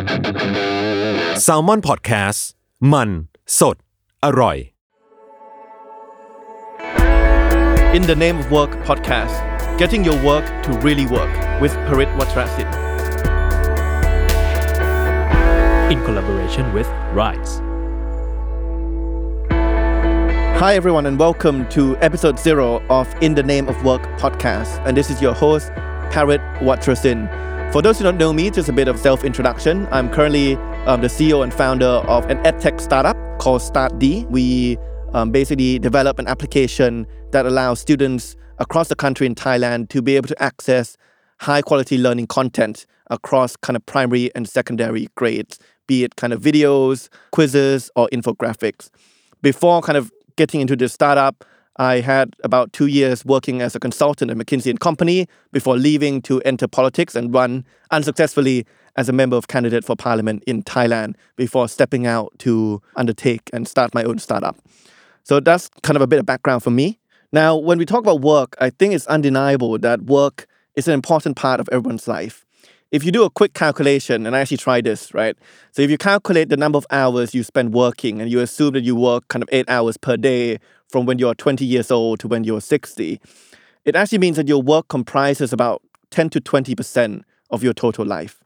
s a l ม o n PODCAST มัน sot, aroy. In the Name of Work Podcast Getting Your Work to Really Work with Parit Wacharasindhu in collaboration with Rise. Hi everyone and welcome to episode 0 of In the Name of Work Podcast. And this is your host Parit Wacharasindhu. For those who don't know me, just a bit of self introduction. I'm currently um, the CEO and founder of an edtech startup called StartDee. We um, basically develop an application that allows students across the country in Thailand to be able to access high quality learning content across kind of primary and secondary grades, be it kind of videos, quizzes, or infographics. Before kind of getting into this startup, I had about two years working as a consultant at McKinsey and Company before leaving to enter politics and run unsuccessfully as a member of candidate for parliament in Thailand before stepping out to undertake and start my own startup. So that's kind of a bit of background for me. Now, when we talk about work, I think it's undeniable that work is an important part of everyone's life. If you do a quick calculation, and I actually tried this, right? So if you calculate the number of hours you spend working and you assume that you work kind of eight hours per day from when you're 20 years old to when you're 60, it actually means that your work comprises about 10 to 20% of your total life.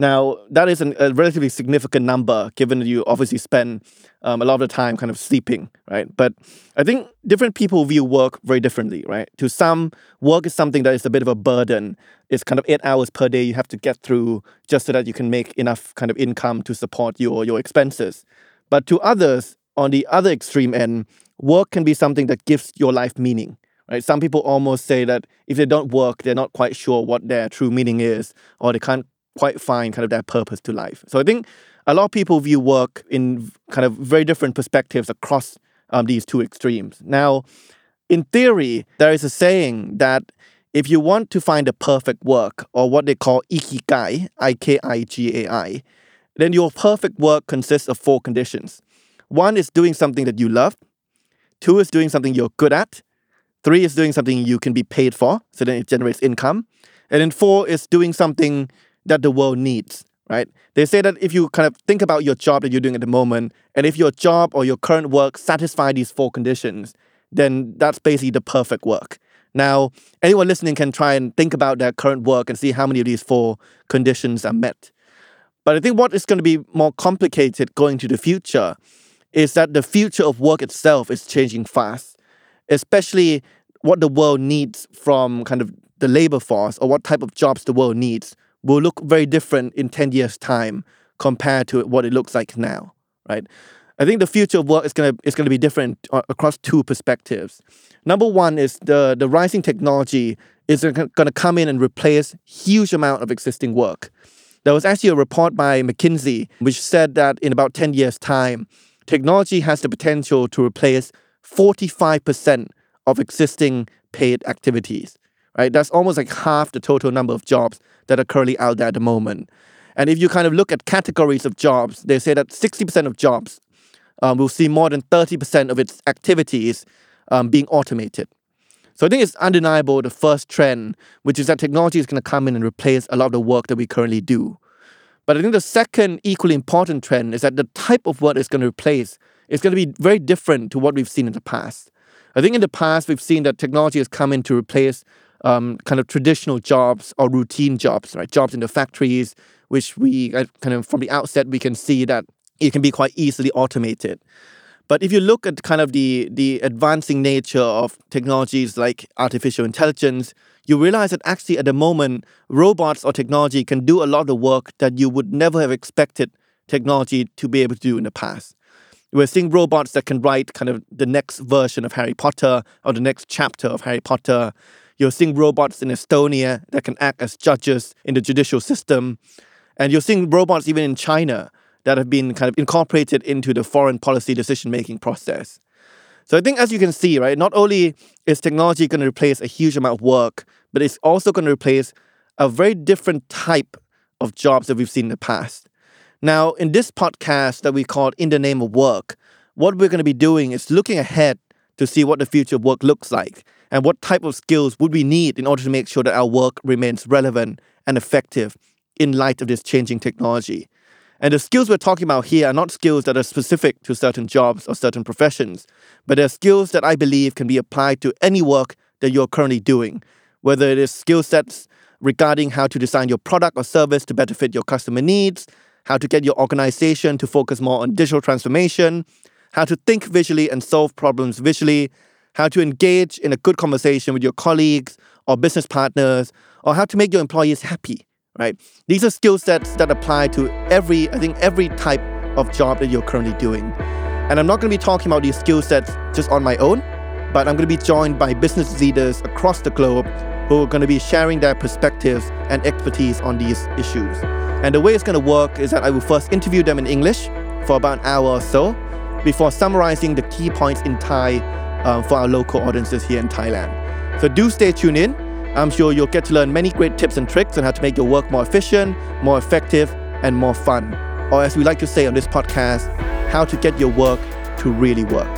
Now, that is an, a relatively significant number given that you obviously spend um, a lot of the time kind of sleeping, right? But I think different people view work very differently, right? To some, work is something that is a bit of a burden. It's kind of eight hours per day you have to get through just so that you can make enough kind of income to support your, your expenses. But to others, on the other extreme end, work can be something that gives your life meaning. Right? Some people almost say that if they don't work, they're not quite sure what their true meaning is, or they can't quite find kind of their purpose to life. So I think a lot of people view work in kind of very different perspectives across um, these two extremes. Now, in theory, there is a saying that if you want to find the perfect work, or what they call ikigai, I K I G A I, then your perfect work consists of four conditions. One is doing something that you love, two is doing something you're good at, three is doing something you can be paid for, so then it generates income, and then four is doing something that the world needs, right? They say that if you kind of think about your job that you're doing at the moment, and if your job or your current work satisfy these four conditions, then that's basically the perfect work. Now, anyone listening can try and think about their current work and see how many of these four conditions are met. But I think what is going to be more complicated going to the future is that the future of work itself is changing fast, especially what the world needs from kind of the labor force or what type of jobs the world needs will look very different in 10 years' time compared to what it looks like now, right? I think the future of work is going to is to be different uh, across two perspectives. Number one is the the rising technology is going to come in and replace huge amount of existing work. There was actually a report by McKinsey which said that in about 10 years' time, technology has the potential to replace 45% of existing paid activities. Right? That's almost like half the total number of jobs that are currently out there at the moment. And if you kind of look at categories of jobs, they say that 60% of jobs um, will see more than 30% of its activities um, being automated. So I think it's undeniable the first trend, which is that technology is going to come in and replace a lot of the work that we currently do. But I think the second equally important trend is that the type of work it's going to replace is going to be very different to what we've seen in the past. I think in the past we've seen that technology has come in to replace um, kind of traditional jobs or routine jobs, right? Jobs in the factories, which we uh, kind of from the outset we can see that it can be quite easily automated. But if you look at kind of the the advancing nature of technologies like artificial intelligence, you realize that actually at the moment robots or technology can do a lot of work that you would never have expected technology to be able to do in the past. We're seeing robots that can write kind of the next version of Harry Potter or the next chapter of Harry Potter. You're seeing robots in Estonia that can act as judges in the judicial system. And you're seeing robots even in China that have been kind of incorporated into the foreign policy decision making process. So I think as you can see, right, not only is technology going to replace a huge amount of work, but it's also going to replace a very different type of jobs that we've seen in the past. Now, in this podcast that we call In the Name of Work, what we're going to be doing is looking ahead to see what the future of work looks like and what type of skills would we need in order to make sure that our work remains relevant and effective in light of this changing technology. And the skills we're talking about here are not skills that are specific to certain jobs or certain professions, but they're skills that I believe can be applied to any work that you're currently doing, whether it is skill sets regarding how to design your product or service to better fit your customer needs, how to get your organization to focus more on digital transformation, how to think visually and solve problems visually, how to engage in a good conversation with your colleagues or business partners, or how to make your employees happy, right? These are skill sets that apply to every, I think, every type of job that you're currently doing. And I'm not going to be talking about these skill sets just on my own, but I'm going to be joined by business leaders across the globe who are going to be sharing their perspectives and expertise on these issues. And the way it's going to work is that I will first interview them in English for about an hour or so before summarizing the key points in Thai uh, for our local audiences here in Thailand. So do stay tuned in. I'm sure you'll get to learn many great tips and tricks on how to make your work more efficient, more effective, and more fun. Or as we like to say on this podcast, how to get your work to really work.